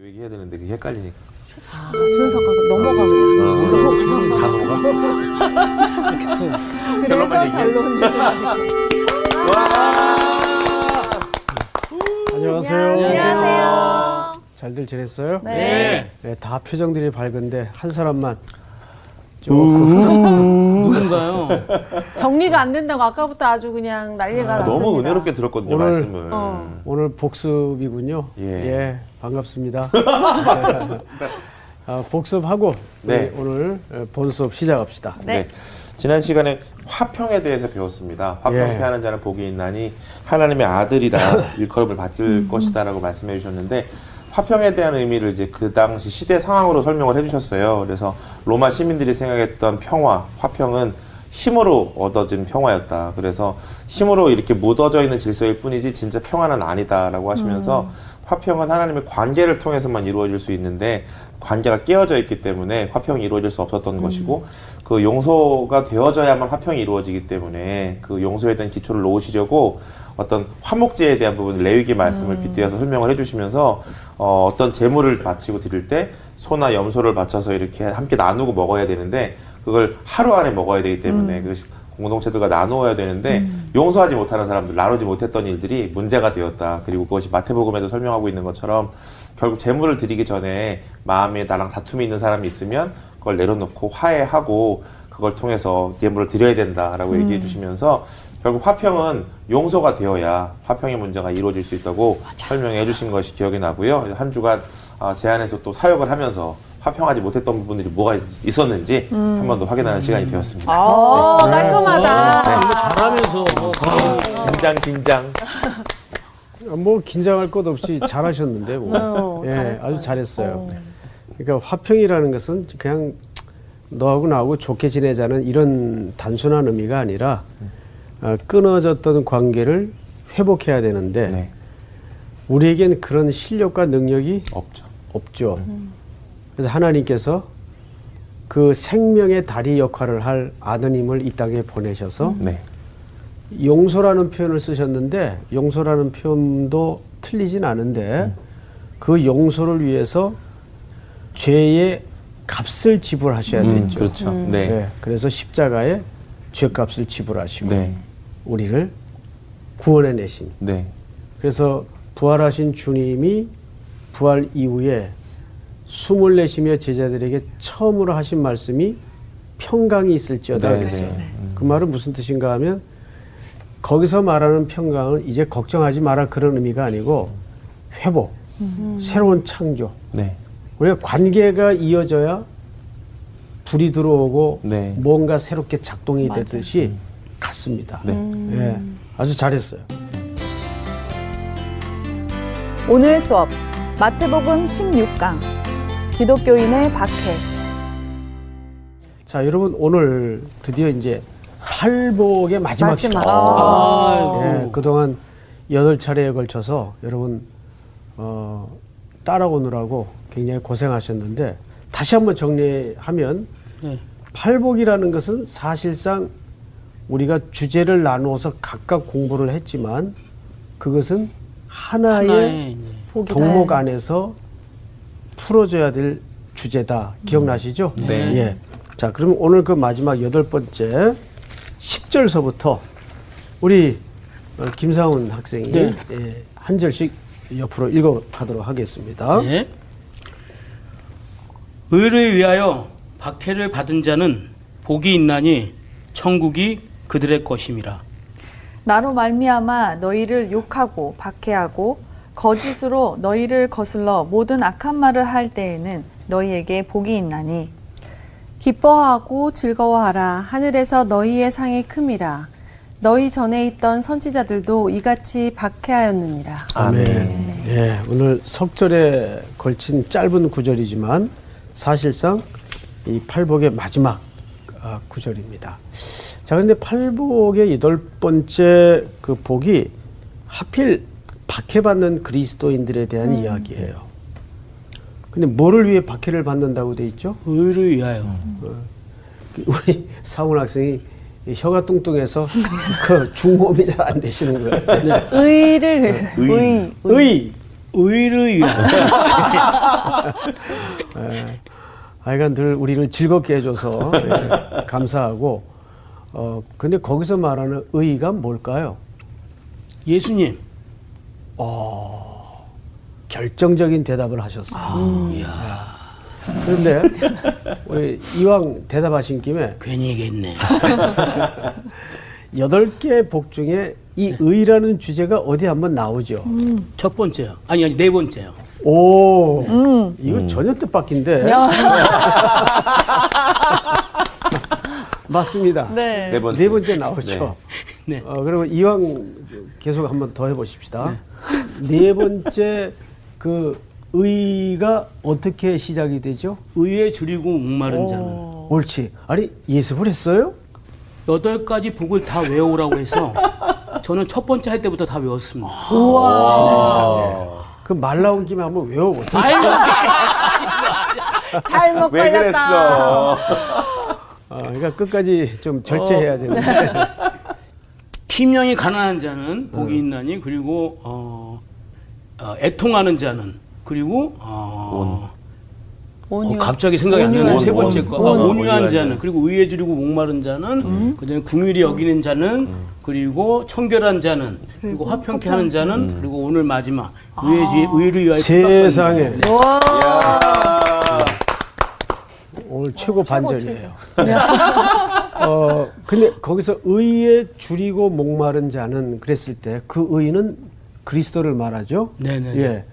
얘기해야 되는데 그게 헷갈리니까. 아, 순서가 넘어가 그냥. 다 넘어가? 결론만 얘기해. 안녕하세요. 안녕하세요. 잘들 지냈어요? 네. 네, 다 표정들이 밝은데 한 사람만 조금 누군가요? 정리가 안 된다고 아까부터 아주 그냥 난리가 났습니다. 너무 은혜롭게 들었거든요, 오늘- 말씀을. 어. 오늘 복습이군요. 예. 반갑습니다. 아, 복습하고 네. 오늘 본 수업 시작합시다. 네. 지난 시간에 화평에 대해서 배웠습니다. 화평 예. 피하는 자는 복이 있나니 하나님의 아들이라 일컬음을 받을 것이다라고 말씀해 주셨는데 화평에 대한 의미를 이제 그 당시 시대 상황으로 설명을 해주셨어요. 그래서 로마 시민들이 생각했던 평화, 화평은 힘으로 얻어진 평화였다. 그래서 힘으로 이렇게 묻어져 있는 질서일 뿐이지 진짜 평화는 아니다라고 하시면서 화평은 하나님의 관계를 통해서만 이루어질 수 있는데 관계가 깨어져 있기 때문에 화평이 이루어질 수 없었던 것이고 그 용서가 되어져야만 화평이 이루어지기 때문에 그 용서에 대한 기초를 놓으시려고 어떤 화목제에 대한 부분 레위기 말씀을 빗대어서 설명을 해주시면서 어, 어떤 제물을 바치고 드릴 때 소나 염소를 바쳐서 이렇게 함께 나누고 먹어야 되는데 그걸 하루 안에 먹어야 되기 때문에 그것이 공동체들과 나누어야 되는데 용서하지 못하는 사람들 나누지 못했던 일들이 문제가 되었다. 그리고 그것이 마태복음에도 설명하고 있는 것처럼 결국 제물을 드리기 전에 마음에 나랑 다툼이 있는 사람이 있으면 그걸 내려놓고 화해하고 그걸 통해서 제물을 드려야 된다라고 얘기해 주시면서 결국 화평은 용서가 되어야 화평의 문제가 이루어질 수 있다고 설명해 주신 것이 기억이 나고요. 한 주간 아, 제 안에서 또 사역을 하면서 화평하지 못했던 부분들이 뭐가 있- 있었는지 한번 더 확인하는 시간이 되었습니다. 어, 깔끔하다. 이거 잘하면서 뭐 긴장 긴장. 아, 뭐 긴장할 것 없이 잘하셨는데 뭐. 어, 예, 잘했어요. 아주 잘했어요. 그러니까 화평이라는 것은 그냥 너하고 나하고 좋게 지내자는 이런 단순한 의미가 아니라 어, 끊어졌던 관계를 회복해야 되는데 네, 우리에겐 그런 실력과 능력이 없죠. 없죠. 그래서 하나님께서 그 생명의 다리 역할을 할 아드님을 이 땅에 보내셔서 네, 용서라는 표현을 쓰셨는데 용서라는 표현도 틀리진 않은데 그 용서를 위해서 죄의 값을 지불하셔야 음, 되죠. 그렇죠. 네, 네, 그래서 십자가에 죄값을 지불하시고 네, 우리를 구원해 내신. 네, 그래서 부활하신 주님이 부활 이후에 숨을 내쉬며 제자들에게 처음으로 하신 말씀이 평강이 있을지어다 네, 그랬어요. 네. 그 말은 무슨 뜻인가 하면 거기서 말하는 평강은 이제 걱정하지 마라 그런 의미가 아니고 회복, 새로운 창조. 네, 우리가 관계가 이어져야 불이 들어오고 네. 뭔가 새롭게 작동이 되듯이 같습니다. 네. 예, 아주 잘했어요. 오늘 수업 마태복음 16강 기독교인의 박해 자, 여러분 오늘 드디어 이제 팔복의 마지막 마지막. 아이고. 예, 그동안 여덟 차례에 걸쳐서 여러분 어, 따라오느라고 굉장히 고생하셨는데 다시 한번 정리하면 네. 팔복이라는 것은 사실상 우리가 주제를 나누어서 각각 공부를 했지만 그것은 하나의, 하나의 네. 덕목 안에서 풀어줘야 될 주제다. 기억나시죠? 네. 예. 자, 그러면 오늘 그 마지막 여덟 번째 10절서부터 우리 어, 김상훈 학생이 네. 예, 한 절씩 옆으로 읽어 가도록 하겠습니다. 네. 의를 위하여 박해를 받은 자는 복이 있나니 천국이 그들의 것임이라. 나로 말미암아 너희를 욕하고 박해하고 거짓으로 너희를 거슬러 모든 악한 말을 할 때에는 너희에게 복이 있나니 기뻐하고 즐거워하라. 하늘에서 너희의 상이 큼이라. 너희 전에 있던 선지자들도 이같이 박해하였느니라. 아멘. 예, 오늘 석절에 걸친 짧은 구절이지만 사실상 이 팔복의 마지막 아, 구절입니다. 자, 근데 팔복의 여덟 번째 그 복이 하필 박해받는 그리스도인들에 대한 이야기예요. 근데 뭐를 위해 박해를 받는다고 돼 있죠? 의를 위하여. 우리 사훈 학생이 이 혀가 뚱뚱해서 그 중호흡이 잘 안 되시는 거예요. 의를 의. 의, 의를 위하여. 하여간 늘 우리를 즐겁게 해줘서 예, 감사하고 어 근데 거기서 말하는 의가 뭘까요? 예수님. 결정적인 대답을 하셨어요. 그런데 우리 이왕 대답하신 김에 괜히 얘기했네. 여덟 개복 중에 이 의라는 주제가 어디 한번 나오죠. 첫 번째요. 아니, 아니, 네 번째요. 오, 이거 전혀 뜻밖인데. 맞습니다. 네. 네 번째. 네 번째 나오죠. 네. 어, 그러면 이왕 계속 한번 더 해보십시다. 네 번째 그 의가 어떻게 시작이 되죠? 의에 줄이고 목마른 자는. 옳지. 아니 예습을 했어요? 여덟 가지 복을 다 외우라고 해서 저는 첫 번째 할 때부터 다 외웠습니다. 그말 나온 김에 한번 외워보세요. 잘못 왜 걸렸다. 그랬어? 어, 그러니까 끝까지 좀 절제해야 되는데. 심령이 가난한 자는 복이 있나니 그리고 어, 어, 애통하는 자는 그리고 어. 어, 갑자기 생각이 안 나네. 세 온, 번째 온, 거. 온. 아, 온유한 온유한 자는. 그리고 의에 줄이고 목마른 자는 그다음에 궁일이 여기는 자는 그리고 청결한 자는 그리고 화평케 하는 자는 그리고 오늘 마지막 의에 주- 의를 위하여 세상에 야. 오늘 최고 반전이에요. 어, 근데 거기서 의에 줄이고 목마른 자는 그랬을 때 그 의는 그리스도를 말하죠. 네네. 예.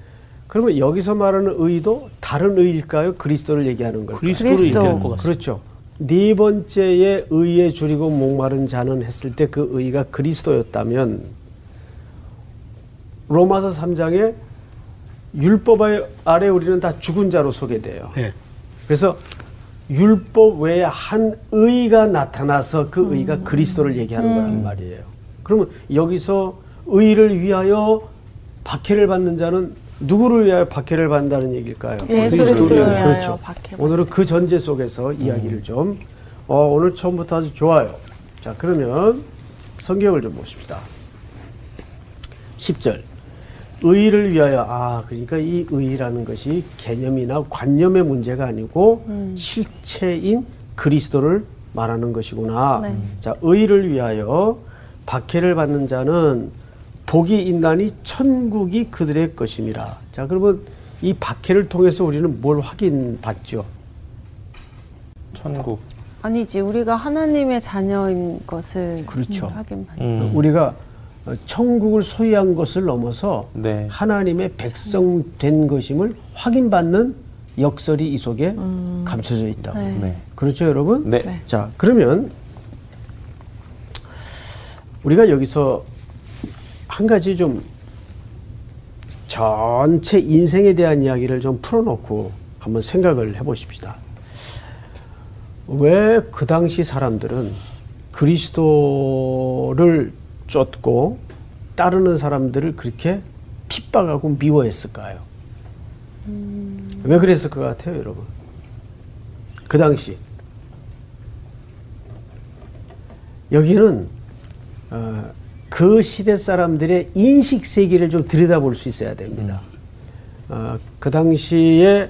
그러면 여기서 말하는 의도 다른 의일까요? 그리스도를 얘기하는 걸까요? 그리스도를 그리스도. 얘기할 것 같습니다. 그렇죠. 네 번째에 의에 줄이고 목마른 자는 했을 때 그 의가 그리스도였다면 로마서 3장에 율법 아래 우리는 다 죽은 자로 소개돼요. 네. 그래서 율법 외에 한 의가 나타나서 그 의가 그리스도를 얘기하는 거란 말이에요. 그러면 여기서 의를 위하여 박해를 받는 자는 누구를 위하여 박해를 받는다는 얘기일까요? 예수 그리스도를 그리스도를 위하여. 그렇죠. 박해받- 오늘은 그 전제 속에서 이야기를 좀 어, 오늘 처음부터 아주 좋아요. 자 그러면 성경을 좀 보십시다. 10절 의를 위하여 아 그러니까 이 의라는 것이 개념이나 관념의 문제가 아니고 실체인 그리스도를 말하는 것이구나. 네. 자 의를 위하여 박해를 받는 자는 복이 있나니 천국이 그들의 것임이라. 자 그러면 이 박해를 통해서 우리는 뭘 확인받죠? 천국. 아니지 우리가 하나님의 자녀인 것을 그렇죠. 음, 확인받는. 음. 우리가 어, 천국을 소유한 것을 넘어서 네. 하나님의 백성 된 것임을 확인받는 역설이 이 속에 감춰져 있다고. 네. 네. 그렇죠, 여러분? 네. 네. 자, 그러면 우리가 여기서 한 가지 좀 전체 인생에 대한 이야기를 좀 풀어놓고 한번 생각을 해보십시다. 왜 그 당시 사람들은 그리스도를 쫓고 따르는 사람들을 그렇게 핍박하고 미워했을까요? 왜 그랬을 것 같아요, 여러분? 그 당시. 여기는 어, 그 시대 사람들의 인식 세계를 좀 들여다볼 수 있어야 됩니다. 어, 그 당시에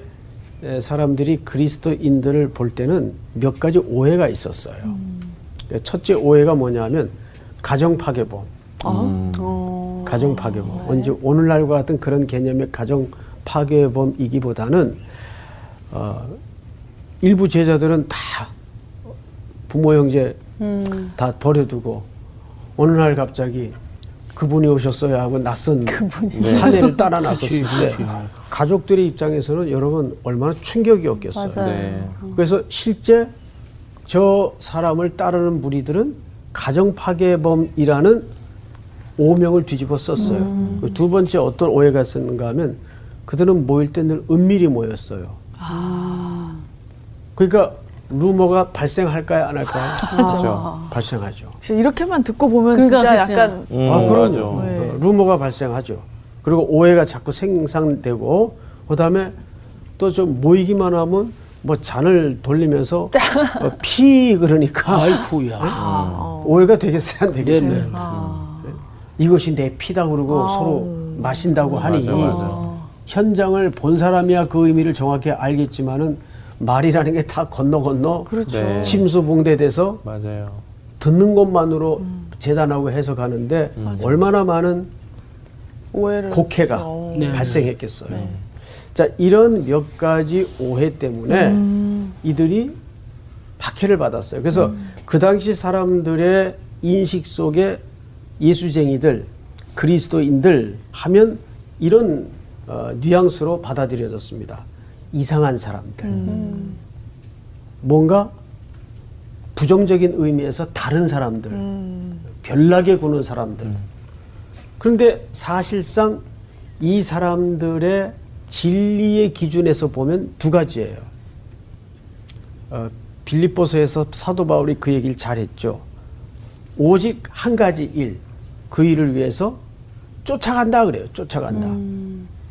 에, 사람들이 그리스도인들을 볼 때는 몇 가지 오해가 있었어요. 첫째 오해가 뭐냐면 가정 파괴범. 어. 가정 파괴범. 언제 오늘날과 같은 그런 개념의 가정 파괴범이기보다는 어, 일부 제자들은 다 부모 형제 음. 다 버려두고 어느 날 갑자기 그분이 오셨어야 하고 낯선 사내를 따라 나섰을 때 가족들의 입장에서는 여러분 얼마나 충격이었겠어요. 네. 그래서 실제 저 사람을 따르는 무리들은 가정 파괴범이라는 오명을 뒤집어 썼어요. 그두 번째 어떤 오해가 있었는가 하면 그들은 모일 때 늘 은밀히 모였어요. 그러니까 루머가 발생할까요, 안 할까요? 그렇죠. 발생하죠. 진짜 이렇게만 듣고 보면 그러니까 진짜 그치. 약간 음, 아, 그럼요. 어, 루머가 발생하죠. 그리고 오해가 자꾸 생산되고, 그 다음에 또 좀 모이기만 하면 뭐 잔을 돌리면서 어, 피 그러니까 아이쿠야. 어. 오해가 되겠어요, 안 되겠어요? 네네. 이것이 내 피다 그러고 서로 마신다고 하니 맞아, 맞아. 현장을 본 사람이야 그 의미를 정확히 알겠지만은 말이라는 게 다 건너 건너 그렇죠. 네. 침수봉대 돼서 맞아요. 듣는 것만으로 재단하고 해석하는데 얼마나 많은 오해를. 곡해가 어. 네. 발생했겠어요. 자 이런 몇 가지 오해 때문에 이들이 박해를 받았어요. 그래서 그 당시 사람들의 인식 속에 예수쟁이들, 그리스도인들 하면 이런 어, 뉘앙스로 받아들여졌습니다. 이상한 사람들. 뭔가 부정적인 의미에서 다른 사람들, 별나게 구는 사람들. 그런데 사실상 이 사람들의 진리의 기준에서 보면 두 가지예요. 어, 빌립보서에서 사도 바울이 그 얘기를 잘했죠. 오직 한 가지 일, 그 일을 위해서 쫓아간다 그래요. 쫓아간다.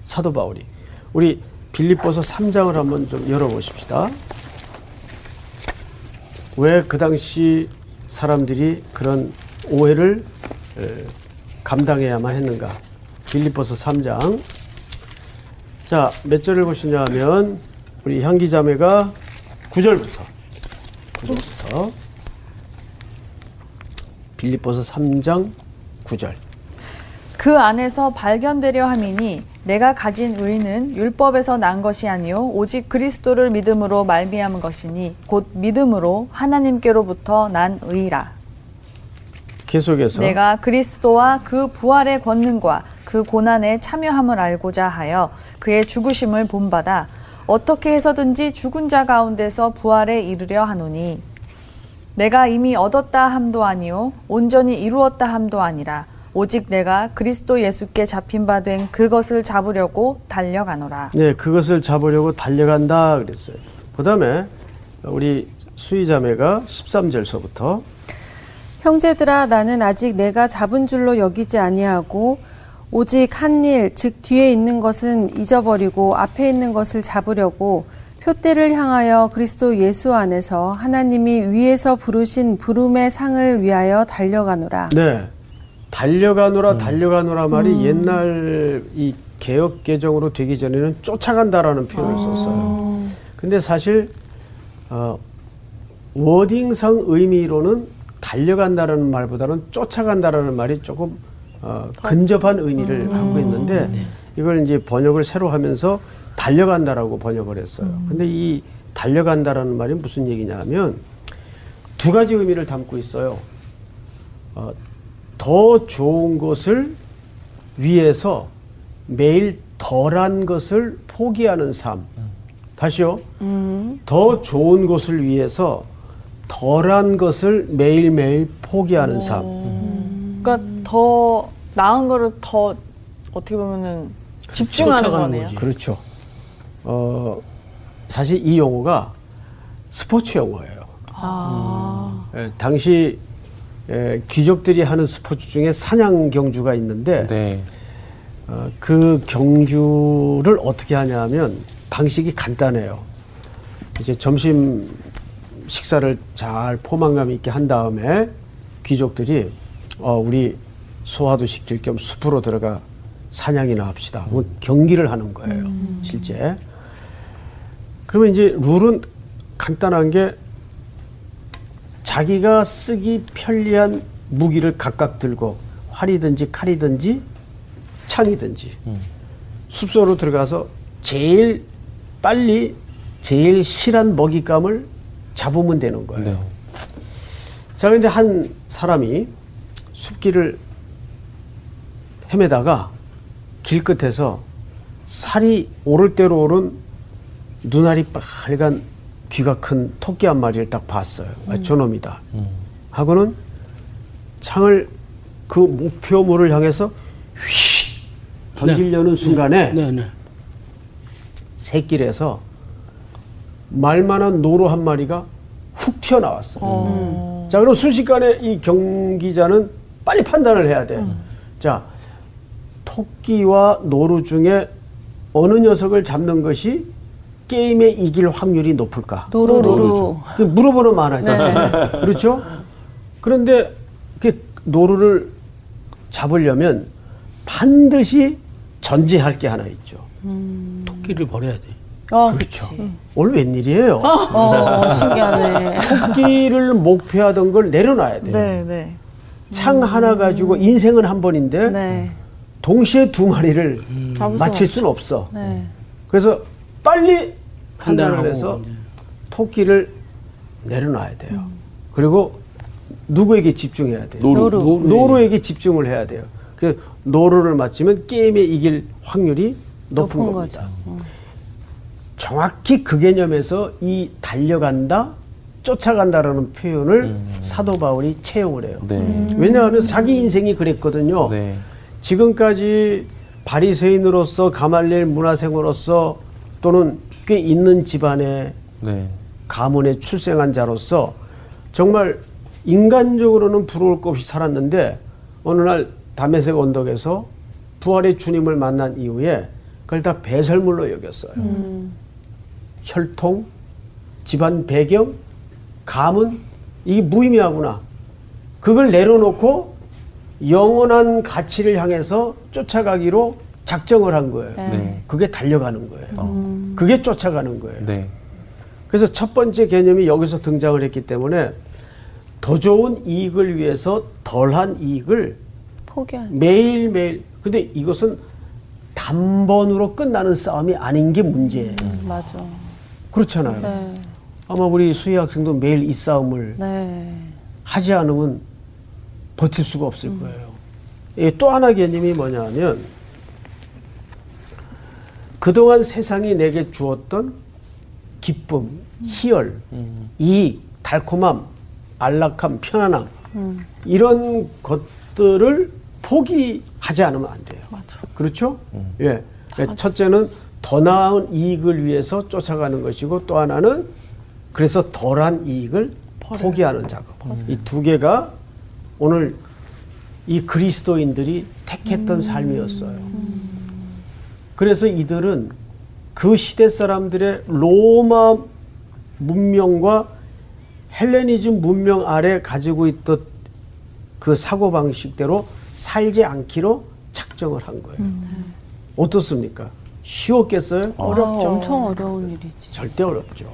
사도 바울이. 우리 빌립보서 3장을 한번 좀 열어보십시다. 왜 그 당시 사람들이 그런 오해를 에, 감당해야만 했는가? 빌립보서 3장. 자, 몇 절을 보시냐 하면 우리 향기 자매가 9절부터 9절부터 빌립보서 3장 9절. 그 안에서 발견되려 함이니 내가 가진 의는 율법에서 난 것이 아니요 오직 그리스도를 믿음으로 말미암은 것이니 곧 믿음으로 하나님께로부터 난 의라 계속해서 내가 그리스도와 그 부활의 권능과 그 고난에 참여함을 알고자 하여 그의 죽으심을 본받아 어떻게 해서든지 죽은 자 가운데서 부활에 이르려 하노니 내가 이미 얻었다 함도 아니요 온전히 이루었다 함도 아니라 오직 내가 그리스도 예수께 잡힌 바 된 그것을 잡으려고 달려가노라. 네, 그것을 잡으려고 달려간다 그랬어요. 그다음에 우리 수희 자매가 13절서부터 형제들아 나는 아직 내가 잡은 줄로 여기지 아니하고 오직 한 일 즉 뒤에 있는 것은 잊어버리고 앞에 있는 것을 잡으려고 표대를 향하여 그리스도 예수 안에서 하나님이 위에서 부르신 부름의 상을 위하여 달려가노라. 네. 달려가노라 달려가노라 말이 옛날 이 개혁 개정으로 되기 전에는 쫓아간다라는 표현을 썼어요. 근데 사실 어, 워딩상 의미로는 달려간다라는 말보다는 쫓아간다라는 말이 조금 어, 근접한 의미를 갖고 있는데 이걸 이제 번역을 새로 하면서 달려간다라고 번역을 했어요. 근데 이 달려간다라는 말이 무슨 얘기냐면 두 가지 의미를 담고 있어요. 어, 더 좋은 것을 위해서 매일 덜한 것을 포기하는 삶. 다시요. 더 좋은 것을 위해서 덜한 것을 매일매일 포기하는 삶. 그러니까 더 나은 거를 더 어떻게 보면은 집중하는 쫓아가는 거네요. 거지. 그렇죠. 어, 사실 이 용어가 스포츠 용어예요. 아. 예, 당시 예, 귀족들이 하는 스포츠 중에 사냥 경주가 있는데 네. 어, 그 경주를 어떻게 하냐면 방식이 간단해요. 이제 점심 식사를 잘 포만감 있게 한 다음에 귀족들이 어, 우리 소화도 시킬 겸 숲으로 들어가 사냥이나 합시다. 뭐 경기를 하는 거예요, 실제. 그러면 이제 룰은 간단한 게 자기가 쓰기 편리한 무기를 각각 들고 활이든지 칼이든지 창이든지 숲속으로 들어가서 제일 빨리 제일 실한 먹잇감을 잡으면 되는 거예요. 네. 자, 근데 한 사람이 숲길을 헤매다가 길 끝에서 살이 오를 대로 오른 눈알이 빨간 귀가 큰 토끼 한 마리를 딱 봤어요. 아, 저놈이다. 하고는 창을 그 목표물을 향해서 휙 던지려는 순간에 네, 네. 샛길에서 말만한 노루 한 마리가 훅 튀어나왔어요. 자, 그럼 순식간에 이 경기자는 빨리 판단을 해야 돼. 자, 토끼와 노루 중에 어느 녀석을 잡는 것이 게임에 이길 확률이 높을까? 노루 노루. 그 물어보나 마나예요. 그렇죠? 그런데 그 노루를 잡으려면 반드시 전제할 게 하나 있죠. 토끼를 버려야 돼. 어, 그렇죠. 그치. 오늘 웬일이에요? 어, 신기하네. 토끼를 목표하던 걸 내려놔야 돼요. 네, 네. 창 하나 가지고 인생은 한 번인데 네. 동시에 두 마리를 수 맞힐 수는 없어. 네. 그래서 빨리 판단을 해서 이제. 토끼를 내려놔야 돼요. 그리고 누구에게 집중해야 돼요? 노루. 노루. 노루 에게 집중을 해야 돼요. 그 노루를 맞추면 게임에 이길 확률이 높은, 높은 겁니다. 거죠. 정확히 그 개념에서 이 달려간다, 쫓아간다라는 표현을 사도 바울이 채용을 해요. 네. 왜냐하면 자기 인생이 그랬거든요. 네. 지금까지 바리새인으로서 가말리엘 문하생으로서 또는 꽤 있는 집안의 네. 가문에 출생한 자로서 정말 인간적으로는 부러울 것 없이 살았는데 어느 날 담에색 언덕에서 부활의 주님을 만난 이후에 그걸 다 배설물로 여겼어요. 혈통, 집안 배경, 가문 이게 무의미하구나. 그걸 내려놓고 영원한 가치를 향해서 쫓아가기로 작정을 한 거예요. 네. 그게 달려가는 거예요. 어. 그게 쫓아가는 거예요. 네. 그래서 첫 번째 개념이 여기서 등장을 했기 때문에 더 좋은 이익을 위해서 덜한 이익을 포기한. 매일매일 근데 이것은 단번으로 끝나는 싸움이 아닌 게 문제예요. 맞아. 그렇잖아요. 네. 아마 우리 수희 학생도 매일 이 싸움을 네. 하지 않으면 버틸 수가 없을 거예요. 예, 또 하나 개념이 뭐냐면 그동안 세상이 내게 주었던 기쁨, 희열, 이익, 달콤함, 안락함, 편안함 이런 것들을 포기하지 않으면 안 돼요. 그렇죠? 예. 첫째는 더 나은 이익을 위해서 쫓아가는 것이고 또 하나는 그래서 덜한 이익을 포기하는 작업. 이 두 개가 오늘 이 그리스도인들이 택했던 삶이었어요. 그래서 이들은 그 시대 사람들의 로마 문명과 헬레니즘 문명 아래 가지고 있던 그 사고 방식대로 살지 않기로 작정을 한 거예요. 어떻습니까? 쉬웠겠어요? 어렵죠. 엄청 어려운 일이지. 절대 어렵죠.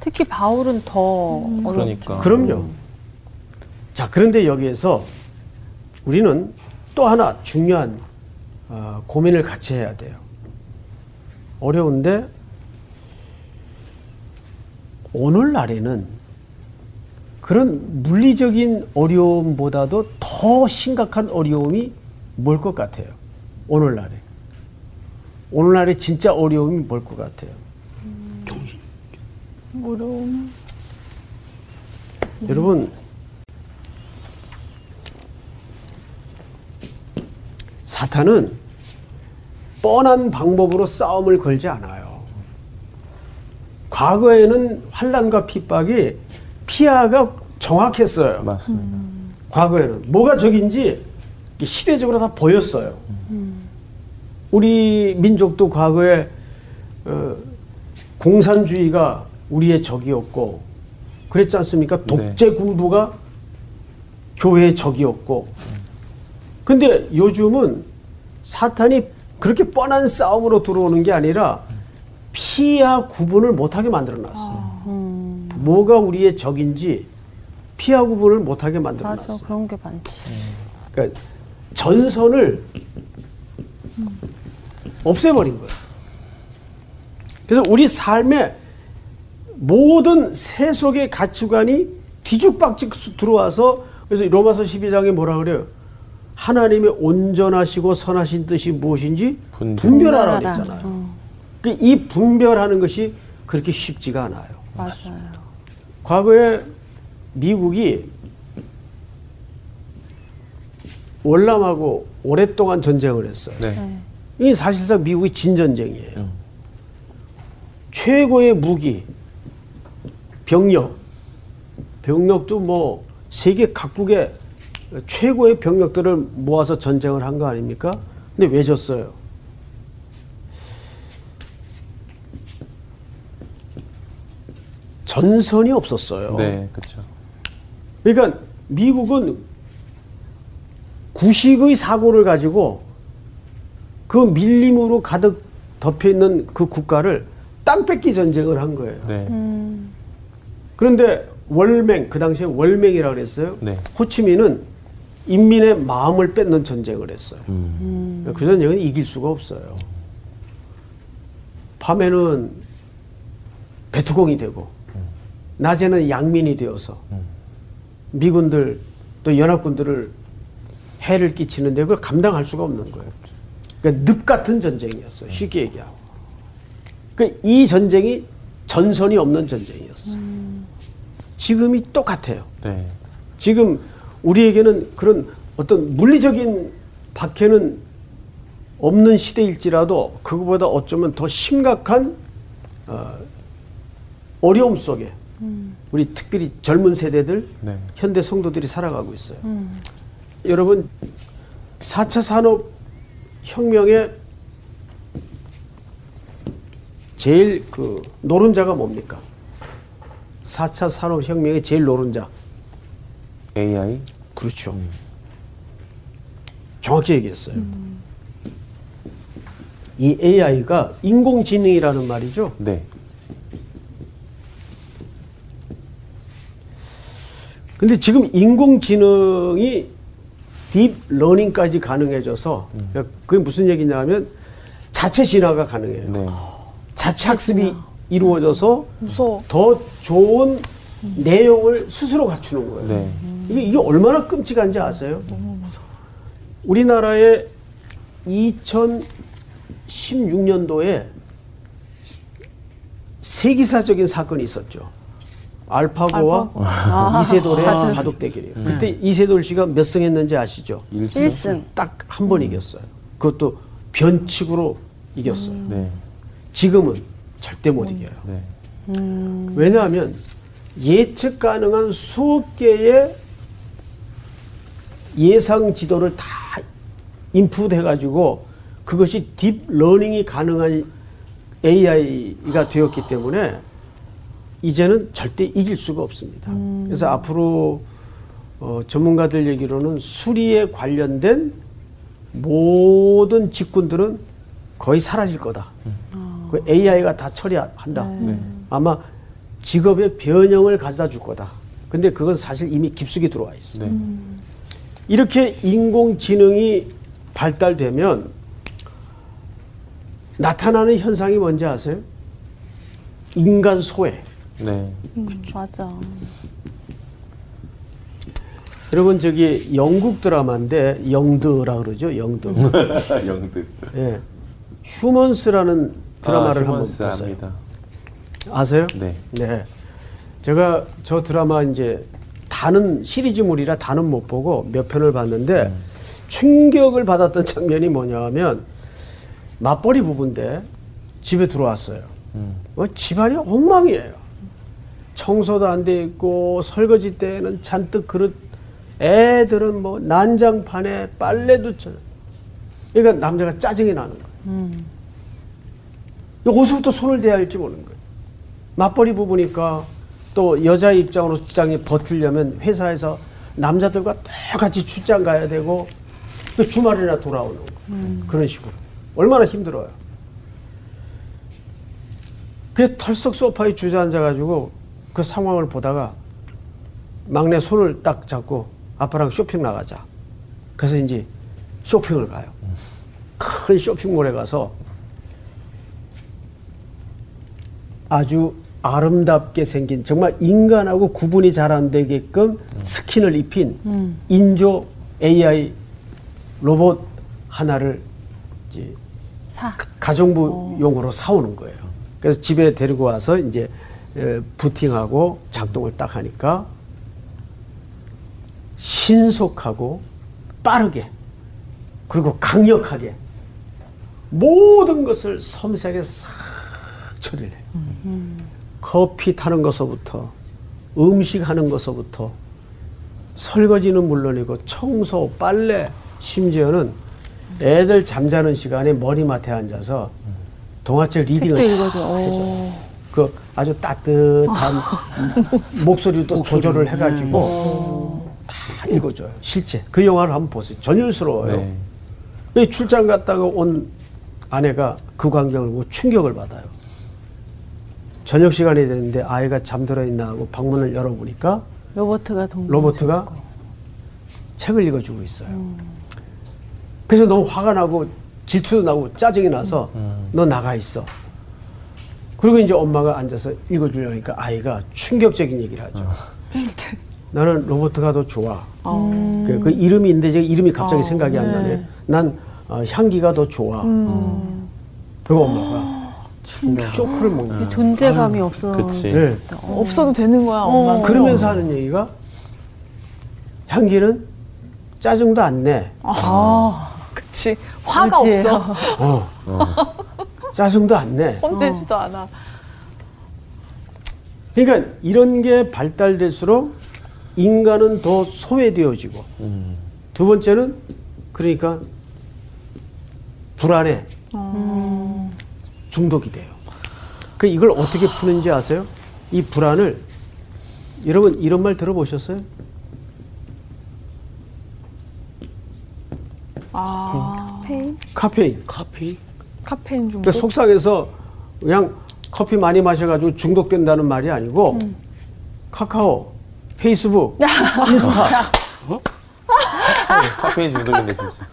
특히 바울은 더 어렵죠. 그러니까. 그럼요. 자, 그런데 여기에서 우리는 또 하나 중요한 어, 고민을 같이 해야 돼요. 어려운데 오늘날에는 그런 물리적인 어려움보다도 더 심각한 어려움이 뭘 것 같아요? 오늘날에. 오늘날에 진짜 어려움이 뭘 것 같아요? 어려움. 여러분 사탄은 뻔한 방법으로 싸움을 걸지 않아요. 과거에는 환란과 핍박이 피하가 정확했어요. 맞습니다. 과거에는 뭐가 적인지 시대적으로 다 보였어요. 우리 민족도 과거에 어, 공산주의가 우리의 적이었고 그랬지 않습니까? 독재 군부가 교회의 적이었고 근데 요즘은 사탄이 그렇게 뻔한 싸움으로 들어오는 게 아니라 피와 구분을 못하게 만들어 놨어요. 뭐가 우리의 적인지 피와 구분을 못하게 만들어 맞아. 놨어요. 그런 게 많지. 그러니까 전선을 없애버린 거예요. 그래서 우리 삶에 모든 세속의 가치관이 뒤죽박죽 들어와서 그래서 로마서 12장에 뭐라 그래요? 하나님의 온전하시고 선하신 뜻이 무엇인지 분별. 분별하라. 그랬잖아요. 어. 그이 분별하는 것이 그렇게 쉽지가 않아요. 맞아요. 과거에 미국이 월남하고 오랫동안 전쟁을 했어요. 네. 이 사실상 미국의 진전쟁이에요. 최고의 무기, 병력, 병력도 뭐 세계 각국의 최고의 병력들을 모아서 전쟁을 한 거 아닙니까? 근데 왜 졌어요? 전선이 없었어요. 네, 그렇죠. 그러니까 미국은 구식의 사고를 가지고 그 밀림으로 가득 덮여 있는 그 국가를 땅 뺏기 전쟁을 한 거예요. 네. 그런데 월맹 그 당시에 월맹이라고 그랬어요. 네. 호치민은 인민의 마음을 뺏는 전쟁을 했어요. 음. 그 전쟁은 이길 수가 없어요. 밤에는 베트공이 되고 낮에는 양민이 되어서 미군들 또 연합군들을 해를 끼치는데 그걸 감당할 수가 없는 거예요. 그러니까 늪 같은 전쟁이었어요. 쉽게 얘기하고. 그러니까 이 전쟁이 전선이 없는 전쟁이었어요. 지금이 똑같아요. 네. 지금 우리에게는 그런 어떤 물리적인 박해는 없는 시대일지라도 그거보다 어쩌면 더 심각한 어, 어려움 속에 우리 특별히 젊은 세대들 네. 현대 성도들이 살아가고 있어요. 여러분 4차 산업 혁명의 제일 그 노른자가 뭡니까? 4차 산업 혁명의 제일 노른자. AI. 그렇죠. 정확히 얘기했어요. 이 AI가 인공지능이라는 말이죠. 네. 근데 지금 인공지능이 딥 러닝까지 가능해져서 그게 무슨 얘기냐면 자체 진화가 가능해요. 네. 자체 학습이 이루어져서 무서워. 더 좋은 내용을 스스로 갖추는 거예요. 네. 이게, 이게 얼마나 끔찍한지 아세요? 너무 무서워. 우리나라에 2016년도에 세기사적인 사건이 있었죠. 알파고와 이세돌의 바둑 대결이에요. 그때 이세돌 씨가 몇 승 했는지 아시죠? 일승. 1승. 딱 한번 이겼어요. 그것도 변칙으로 이겼어요. 네. 지금은 절대 못 이겨요. 네. 왜냐하면 예측 가능한 수억 개의 예상 지도를 다 input 해 가지고 그것이 deep learning이 가능한 AI가 되었기 때문에 이제는 절대 이길 수가 없습니다. 그래서 앞으로 어, 전문가들 얘기로는 수리에 관련된 모든 직군들은 거의 사라질 거다. 그 AI가 다 처리한다. 아마 직업의 변형을 가져다 줄 거다. 근데 그건 사실 이미 깊숙이 들어와 있어. 네. 이렇게 인공지능이 발달되면 나타나는 현상이 뭔지 아세요? 인간 소외. 네. 맞아. 여러분 저기 영국 드라마인데 영드라 그러죠. 영드. 영들. 예. 휴먼스라는 드라마를 아, 한번 휴먼스 보세요. 압니다. 아세요? 네. 네. 제가 저 드라마 이제 다는 시리즈물이라 다는 못 보고 몇 편을 봤는데 충격을 받았던 장면이 뭐냐면 맞벌이 부부인데 집에 들어왔어요. 어, 집안이 엉망이에요. 청소도 안 돼 있고 설거지 때는 잔뜩 그릇 애들은 뭐 난장판에 빨래도 쳐. 그러니까 남자가 짜증이 나는 거예요. 어디서부터 손을 대야 할지 모르는 거예요. 맞벌이 부부니까 또 여자 입장으로 직장에 버틸려면 회사에서 남자들과 똑같이 출장 가야 되고 또 주말이나 돌아오는 거 그런 식으로 얼마나 힘들어요. 그 털썩 소파에 주저앉아 가지고 그 상황을 보다가 막내 손을 딱 잡고 아빠랑 쇼핑 나가자. 그래서 이제 쇼핑을 가요. 큰 쇼핑몰에 가서 아주 아름답게 생긴 정말 인간하고 구분이 잘 안 되게끔 스킨을 입힌 인조 AI 로봇 하나를 이제 사. 가정부용으로 사오는 거예요. 그래서 집에 데리고 와서 이제 에, 부팅하고 작동을 딱 하니까 신속하고 빠르게 그리고 강력하게 모든 것을 섬세하게 싹 처리를 해요. 커피 타는 것서부터 음식 하는 것서부터 설거지는 물론이고 청소, 빨래, 심지어는 애들 잠자는 시간에 머리맡에 앉아서 동화책 리딩을 읽어줘. 해줘요. 그 아주 따뜻한 목소리도 조절을 해가지고 다 읽어줘요. 실제 그 영화를 한번 보세요. 전율스러워요. 네. 이 출장 갔다가 온 아내가 그 광경을 보고 충격을 받아요. 저녁 시간이 됐는데 아이가 잠들어 있나 하고 방문을 열어보니까 로버트가 동 로버트가 책을 읽어주고 있어요. 그래서 너무 화가 나고 질투도 나고 짜증이 나서 너 나가 있어. 그리고 이제 엄마가 앉아서 읽어주려니까 아이가 충격적인 얘기를 하죠. 나는 로버트가 더 좋아. 그, 그 이름이 있는데 제가 이름이 갑자기 생각이 안 나네. 난 어, 향기가 더 좋아. 그리고 엄마가 쇼크를 먹는 거예요. 존재감이 없어. 그치. 네. 없어도 되는 거야, 엄마. 그러면서 하는 얘기가 향기는 짜증도 안 내. 그치. 화가 그치. 없어. 어. 짜증도 안 내. 혼내지도 않아. 그러니까 이런 게 발달될수록 인간은 더 소외되어지고 두 번째는 그러니까 불안에 중독이 돼요. 그 이걸 어떻게 푸는지 아세요? 이 불안을 여러분 이런 말 들어보셨어요? 아, 페인? 카페인. 카페인? 카페인 중독. 그러니까 속상해서 그냥 커피 많이 마셔가지고 중독된다는 말이 아니고 카카오, 페이스북, 인스타 카페인 중독인데 진짜.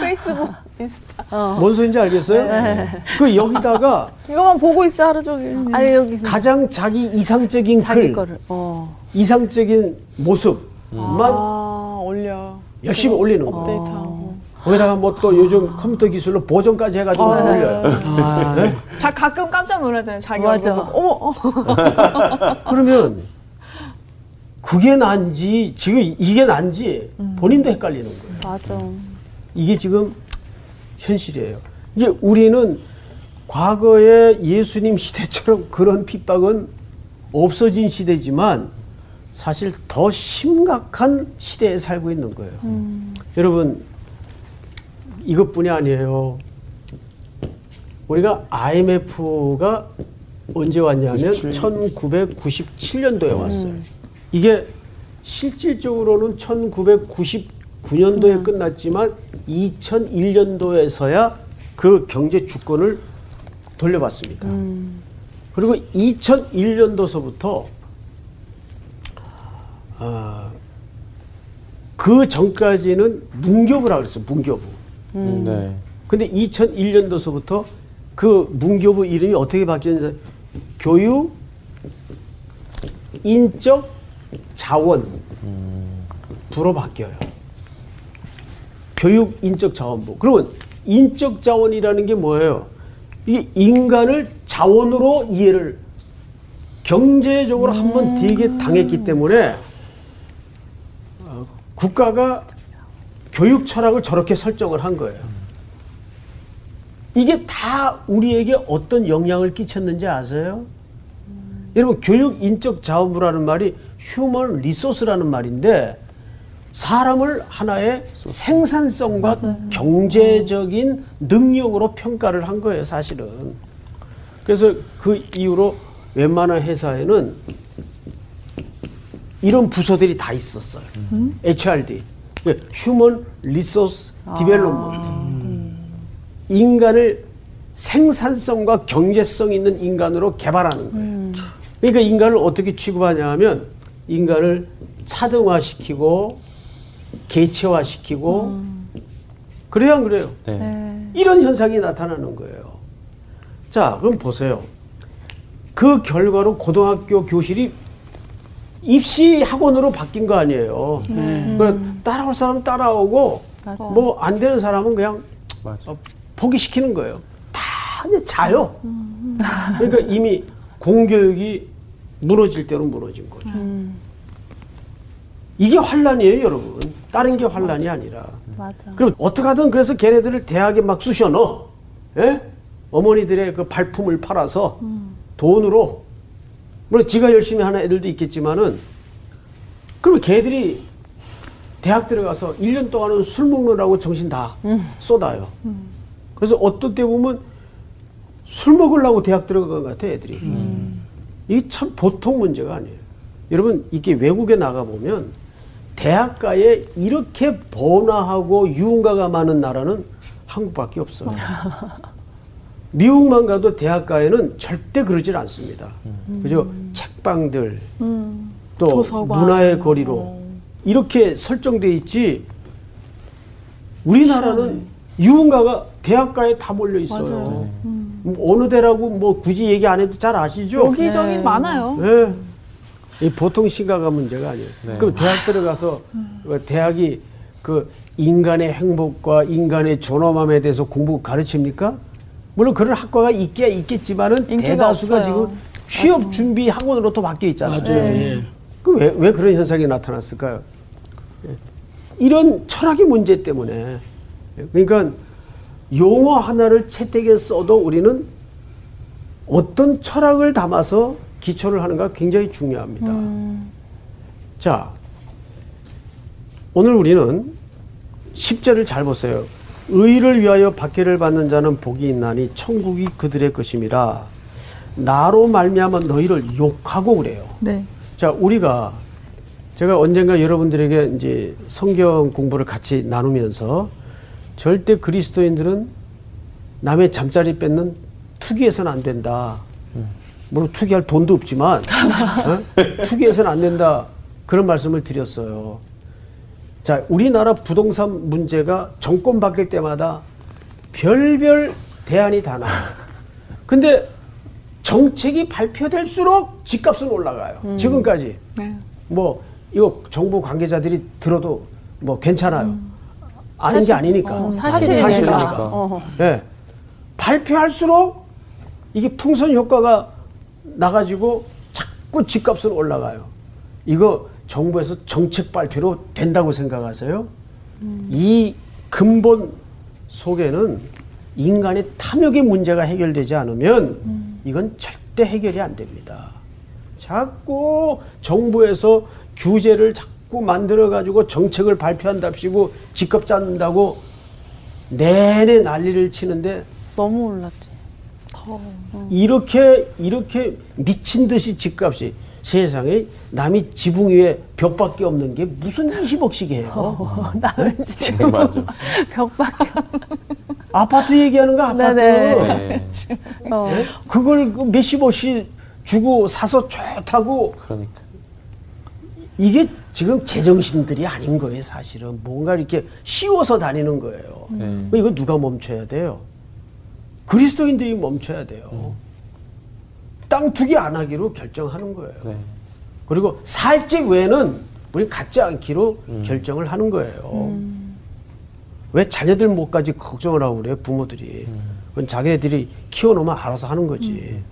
페이스북, 인스타. 뭔 소리인지 알겠어요? 그 여기다가 이거만 보고 있어, 하루 종일. 아니 여기 가장 자기 이상적인 자기 글, 거를. 어. 이상적인 모습만 아, 올려. 열심히 올리는 거예요. 업데이트하고. 거기다가 뭐 또 요즘 컴퓨터 기술로 보정까지 해가지고 아, 네. 올려요. 네? 자, 가끔 깜짝 놀라잖아요. 자기 맞아. 얼굴 보고. 어머, 어. 그러면 그게 난지 지금 이게 난지 본인도 헷갈리는 거예요. 맞아. 이게 지금 현실이에요. 이게 우리는 과거의 예수님 시대처럼 그런 핍박은 없어진 시대지만 사실 더 심각한 시대에 살고 있는 거예요. 여러분, 이것뿐이 아니에요. 우리가 IMF가 언제 왔냐면 1997년도에 왔어요. 이게 실질적으로는 1999년도에 끝났지만 2001년도에서야 그 경제 주권을 돌려받습니다. 그리고 2001년도서부터 아, 그 전까지는 문교부라고 그랬어요. 문교부. 네. 근데 2001년도서부터 그 문교부 이름이 어떻게 바뀌었는지 교육 인적 자원 부로 바뀌어요. 교육 인적 자원부. 그러면 인적 자원이라는 게 뭐예요? 이게 인간을 자원으로 이해를 경제적으로 한번 되게 당했기 때문에 어, 국가가 교육 철학을 저렇게 설정을 한 거예요. 이게 다 우리에게 어떤 영향을 끼쳤는지 아세요? 여러분 교육 인적 자원부라는 말이 휴먼 리소스라는 말인데 사람을 하나의 생산성과 경제적인 능력으로 평가를 한 거예요, 사실은. 그래서 그 이후로 웬만한 회사에는 이런 부서들이 다 있었어요. HRD, Human Resource Development. 인간을 생산성과 경제성 있는 인간으로 개발하는 거예요. 그러니까 인간을 어떻게 취급하냐 하면 인간을 차등화시키고 개체화시키고 그래야 안 그래요? 네. 이런 현상이 나타나는 거예요. 자, 그럼 보세요. 그 결과로 고등학교 교실이 입시 학원으로 바뀐 거 아니에요. 그 따라올 사람 따라오고 뭐 안 되는 사람은 그냥 맞아. 포기시키는 거예요. 다 이제 자요. 그러니까 이미 공교육이 무너질 대로 무너진 거죠. 이게 환란이에요, 여러분. 다른 게 환란이 아니라. 맞아. 그럼 어떡하든 그래서 걔네들을 대학에 막 쑤셔 넣어. 예? 어머니들의 그 발품을 팔아서 돈으로 물론 지가 열심히 하는 애들도 있겠지만은 그러면 걔들이 대학 들어가서 1년 동안은 술 먹느라고 정신 다 쏟아요. 그래서 어떤 때 보면 술 먹으려고 대학 들어간 것 같아, 애들이. 이게 참 보통 문제가 아니에요. 여러분, 이게 외국에 나가보면 대학가에 이렇게 번화하고 유흥가가 많은 나라는 한국밖에 없어요. 미국만 가도 대학가에는 절대 그러질 않습니다. 그죠? 책방들 또 도서관. 문화의 거리로 어. 이렇게 설정돼 있지. 우리나라는 유흥가가 대학가에 다 몰려 있어요. 맞아요. 뭐 어느 대라고 뭐 굳이 얘기 안 해도 잘 아시죠? 여기저기 네. 많아요. 네. 이 보통 심각한 문제가 아니에요. 네. 그럼 대학 들어가서 그 대학이 그 인간의 행복과 인간의 존엄함에 대해서 공부 가르칩니까? 물론 그런 학과가 있기야 있겠지만은 대다수가 없어요. 지금 취업 준비 학원으로 또 바뀌어 있잖아요. 맞아요. 예. 그왜 왜 그런 현상이 나타났을까요? 예. 이런 철학의 문제 때문에 예. 그러니까 용어 하나를 채택해 써도 우리는 어떤 철학을 담아서 기초를 하는가 굉장히 중요합니다. 자, 오늘 우리는 10절을 잘 보세요. 의를 위하여 박해를 받는 자는 복이 있나니 천국이 그들의 것임이라. 나로 말미암아 너희를 욕하고 그래요. 네. 자, 우리가 제가 언젠가 여러분들에게 이제 성경 공부를 같이 나누면서 절대 그리스도인들은 남의 잠자리 뺏는 투기해서는 안 된다. 물론 투기할 돈도 없지만 어? 투기해서는 안 된다. 그런 말씀을 드렸어요. 자, 우리나라 부동산 문제가 정권 바뀔 때마다 별별 대안이 다 나와요. 근데 정책이 발표될수록 집값은 올라가요. 지금까지. 네. 뭐 이거 정부 관계자들이 들어도 뭐 괜찮아요. 아닌 게 아니니까. 어, 사실이니까. 사실이니까. 어. 예. 발표할수록 이게 풍선 효과가 나가지고 자꾸 집값은 올라가요. 이거 정부에서 정책 발표로 된다고 생각하세요? 이 근본 속에는 인간의 탐욕의 문제가 해결되지 않으면 이건 절대 해결이 안 됩니다. 자꾸 정부에서 규제를 자꾸 만들어 가지고 정책을 발표한답시고 집값 잡는다고 내내 난리를 치는데 너무 올랐지. 이렇게 이렇게 미친 듯이 집값이 세상에 남이 지붕 위에 벽밖에 없는 게 무슨 20억씩 해요. 어, 나는 지금 맞아. 벽밖에. 아파트 얘기하는 거 아파트. 네네. 네. 어. 그걸 그 몇십억씩 주고 사서 좋다고 그러니까. 이게 지금 제정신들이 아닌 거예요, 사실은. 뭔가 이렇게 씌워서 다니는 거예요. 네. 이거 누가 멈춰야 돼요? 그리스도인들이 멈춰야 돼요. 땅 투기 안 하기로 결정하는 거예요. 네. 그리고 살집 외에는 우리 갖지 않기로 결정을 하는 거예요. 왜 자녀들 못까지 걱정을 하고 그래요, 부모들이. 그건 자기네들이 키워놓으면 알아서 하는 거지.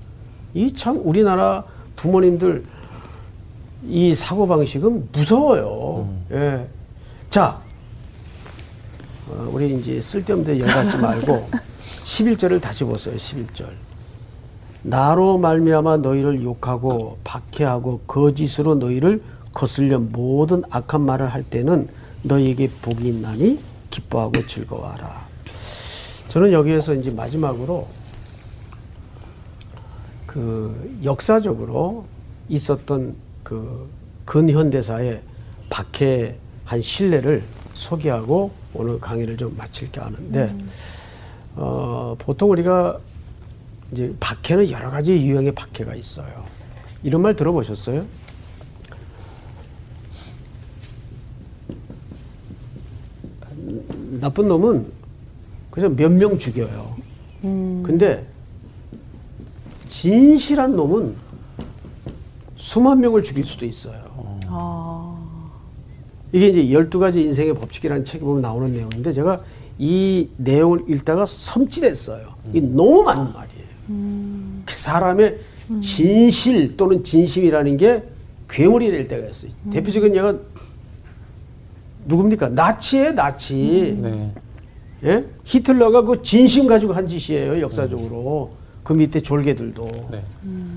이 참 우리나라 부모님들 이 사고방식은 무서워요. 예. 자, 어, 우리 이제 쓸데없는 데 열받지 말고 11절을 다시 보세요, 11절. 나로 말미암아 너희를 욕하고 박해하고 거짓으로 너희를 거슬려 모든 악한 말을 할 때는 너희에게 복이 있나니 기뻐하고 즐거워하라. 저는 여기에서 이제 마지막으로 그 역사적으로 있었던 그 근현대사의 박해한 신뢰를 소개하고 오늘 강의를 좀 마칠까 하는데 어, 보통 우리가 이제 박해는 여러 가지 유형의 박해가 있어요. 이런 말 들어보셨어요? 나쁜 놈은 그래서 몇 명 죽여요. 근데 진실한 놈은 수만 명을 죽일 수도 있어요. 이게 이제 12가지 인생의 법칙이라는 책에 보면 나오는 내용인데 제가 이 내용을 읽다가 섬찟했어요. 이게 너무 맞는 말이에요. 그 사람의 진실 또는 진심이라는 게 괴물이 될 때가 있어요. 대표적인 예가 누굽니까? 나치예요, 나치. 네. 예? 히틀러가 그 진심 가지고 한 짓이에요, 역사적으로. 그 밑에 졸개들도. 네.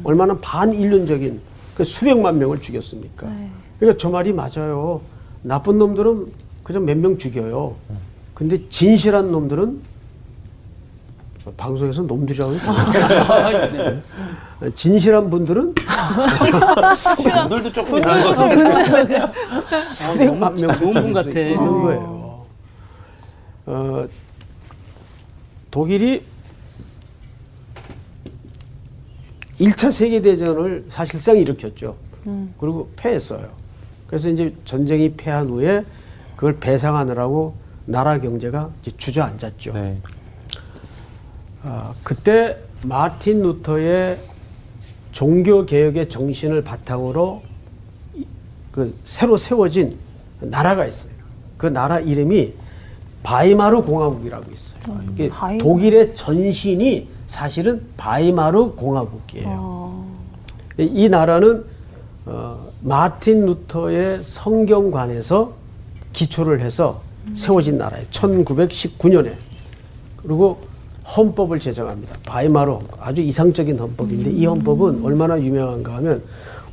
얼마나 반인륜적인 그 수백만 명을 죽였습니까? 그러니까 저 말이 맞아요. 나쁜 놈들은 그저 몇 명 죽여요. 근데 진실한 놈들은 방송에서 놈들이라고 해요. 진실한 분들은 분들도 조금 이상한 것 같은데. 아, 수백만 너무 명 좋은 분 같아. 있는 거예요. 어, 독일이 1차 세계대전을 사실상 일으켰죠. 그리고 패했어요. 그래서 이제 전쟁이 패한 후에 그걸 배상하느라고 나라 경제가 이제 주저앉았죠. 네. 아, 그때 마틴 루터의 종교 개혁의 정신을 바탕으로 이- 그 새로 세워진 나라가 있어요. 그 나라 이름이 바이마르 공화국이라고 있어요. 이게 바이마르. 독일의 전신이 사실은 바이마르 공화국이에요. 이 나라는 어, 마틴 루터의 성경관에서 기초를 해서 세워진 나라예요. 1919년에. 그리고 헌법을 제정합니다. 바이마르 헌법. 아주 이상적인 헌법인데 이 헌법은 얼마나 유명한가 하면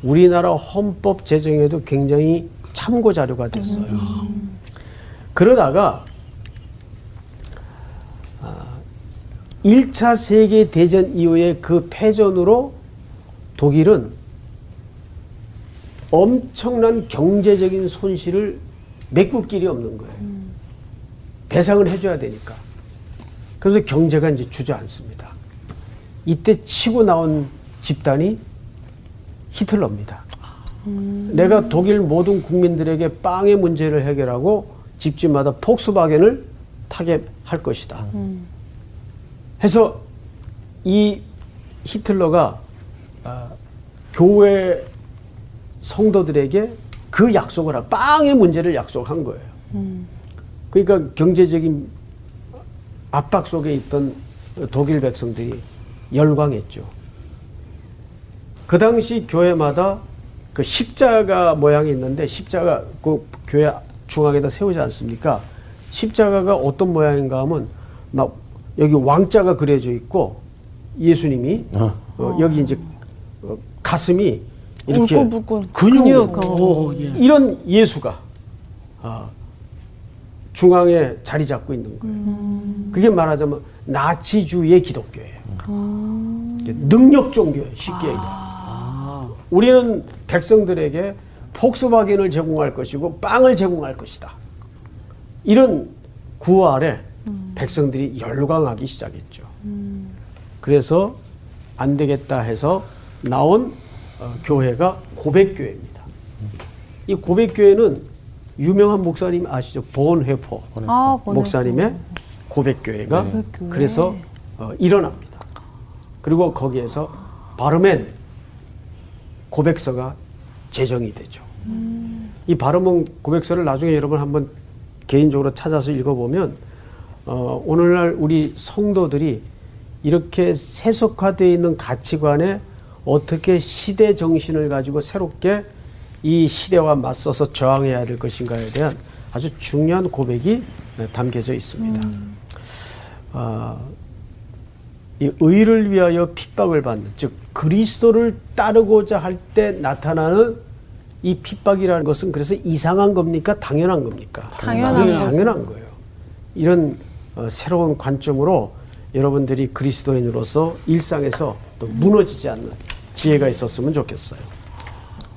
우리나라 헌법 제정에도 굉장히 참고 자료가 됐어요. 그러다가 아, 1차 세계 대전 이후에 그 패전으로 독일은 엄청난 경제적인 손실을 메꿀 길이 없는 거예요. 배상을 해줘야 되니까. 그래서 경제가 이제 주저앉습니다. 이때 치고 나온 집단이 히틀러입니다. 내가 독일 모든 국민들에게 빵의 문제를 해결하고 집집마다 폭스바겐을 타게 할 것이다. 해서 이 히틀러가 아, 교회 성도들에게 그 약속을 한 빵의 문제를 약속한 거예요. 그러니까 경제적인 압박 속에 있던 독일 백성들이 열광했죠. 그 당시 교회마다 그 십자가 모양이 있는데 십자가 그 교회 중앙에다 세우지 않습니까? 십자가가 어떤 모양인가 하면 막 여기 왕자가 그려져 있고 예수님이 어, 여기 이제 어, 가슴이 이렇게. 근육, 근육, 오, 예. 이런 예수가 아, 중앙에 자리 잡고 있는 거예요. 그게 말하자면 나치주의 기독교예요. 능력 종교예요. 쉽게 얘기하면. 우리는 백성들에게 폭스바겐을 제공할 것이고 빵을 제공할 것이다. 이런 구호 아래 백성들이 열광하기 시작했죠. 그래서 안 되겠다 해서 나온 어, 교회가 고백교회입니다. 이 고백교회는 유명한 목사님 아시죠? 본회포 아. 목사님의 고백교회가 네. 그래서 어, 일어납니다. 그리고 거기에서 바르멘 고백서가 제정이 되죠. 이 바르멘 고백서를 나중에 여러분 한번 개인적으로 찾아서 읽어보면 어, 오늘날 우리 성도들이 이렇게 세속화되어 있는 가치관에 어떻게 시대 정신을 가지고 새롭게 이 시대와 맞서서 저항해야 될 것인가에 대한 아주 중요한 고백이 네, 담겨져 있습니다. 아, 이 의를 위하여 핍박을 받는 즉 그리스도를 따르고자 할 때 나타나는 이 핍박이라는 것은 그래서 이상한 겁니까 당연한 겁니까? 당연한. 당연한 거예요. 이런 어, 새로운 관점으로 여러분들이 그리스도인으로서 일상에서 또 무너지지 않는 지혜가 있었으면 좋겠어요.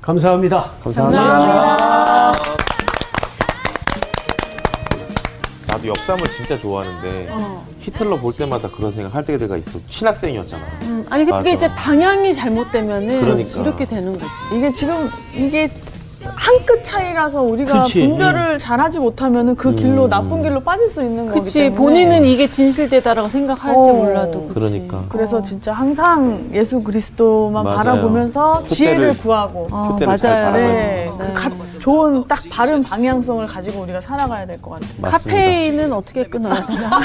감사합니다. 감사합니다. 나도 역사물 진짜 좋아하는데 히틀러 볼 때마다 그런 생각 할 때가 있어. 신학생이었잖아. 음, 아니 그게 맞아. 이제 방향이 잘못되면은 그러니까. 이렇게 되는 거지. 이게 지금 이게 한 끗 차이라서 우리가 그렇지. 분별을 잘하지 못하면 그 길로 나쁜 길로 빠질 수 있는 거기 그치 때문에 본인은 이게 진실되다라고 생각할지 어. 몰라도 그치. 그러니까. 그래서 진짜 항상 예수 그리스도만 맞아요. 바라보면서 지혜를 구하고 어, 맞아요. 바라봐야 네, 그 가- 좋은 딱 바른 방향성을 가지고 우리가 살아가야 될 것 같아요. 맞습니다. 카페인은 어떻게 끊어야 되나?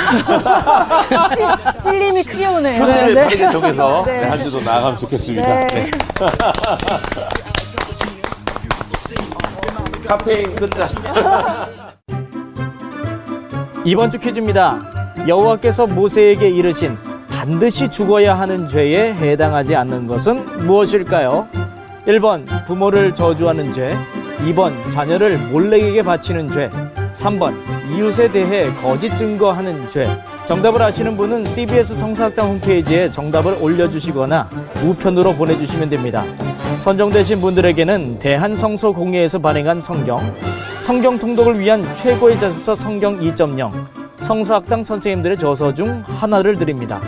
찔- 찔림이 크게 오네요. 표대를 네. 빠르게 정해서 네. 네, 한 주도 나가면 좋겠습니다. 카페인 끝자. 이번 주 퀴즈입니다. 여호와께서 모세에게 이르신 반드시 죽어야 하는 죄에 해당하지 않는 것은 무엇일까요? 1번 부모를 저주하는 죄, 2번 자녀를 몰래에게 바치는 죄, 3번 이웃에 대해 거짓 증거하는 죄. 정답을 아시는 분은 CBS 성사학당 홈페이지에 정답을 올려주시거나 우편으로 보내주시면 됩니다. 선정되신 분들에게는 대한성서공회에서 발행한 성경, 성경 통독을 위한 최고의 자습서 성경 2.0, 성사학당 선생님들의 저서 중 하나를 드립니다.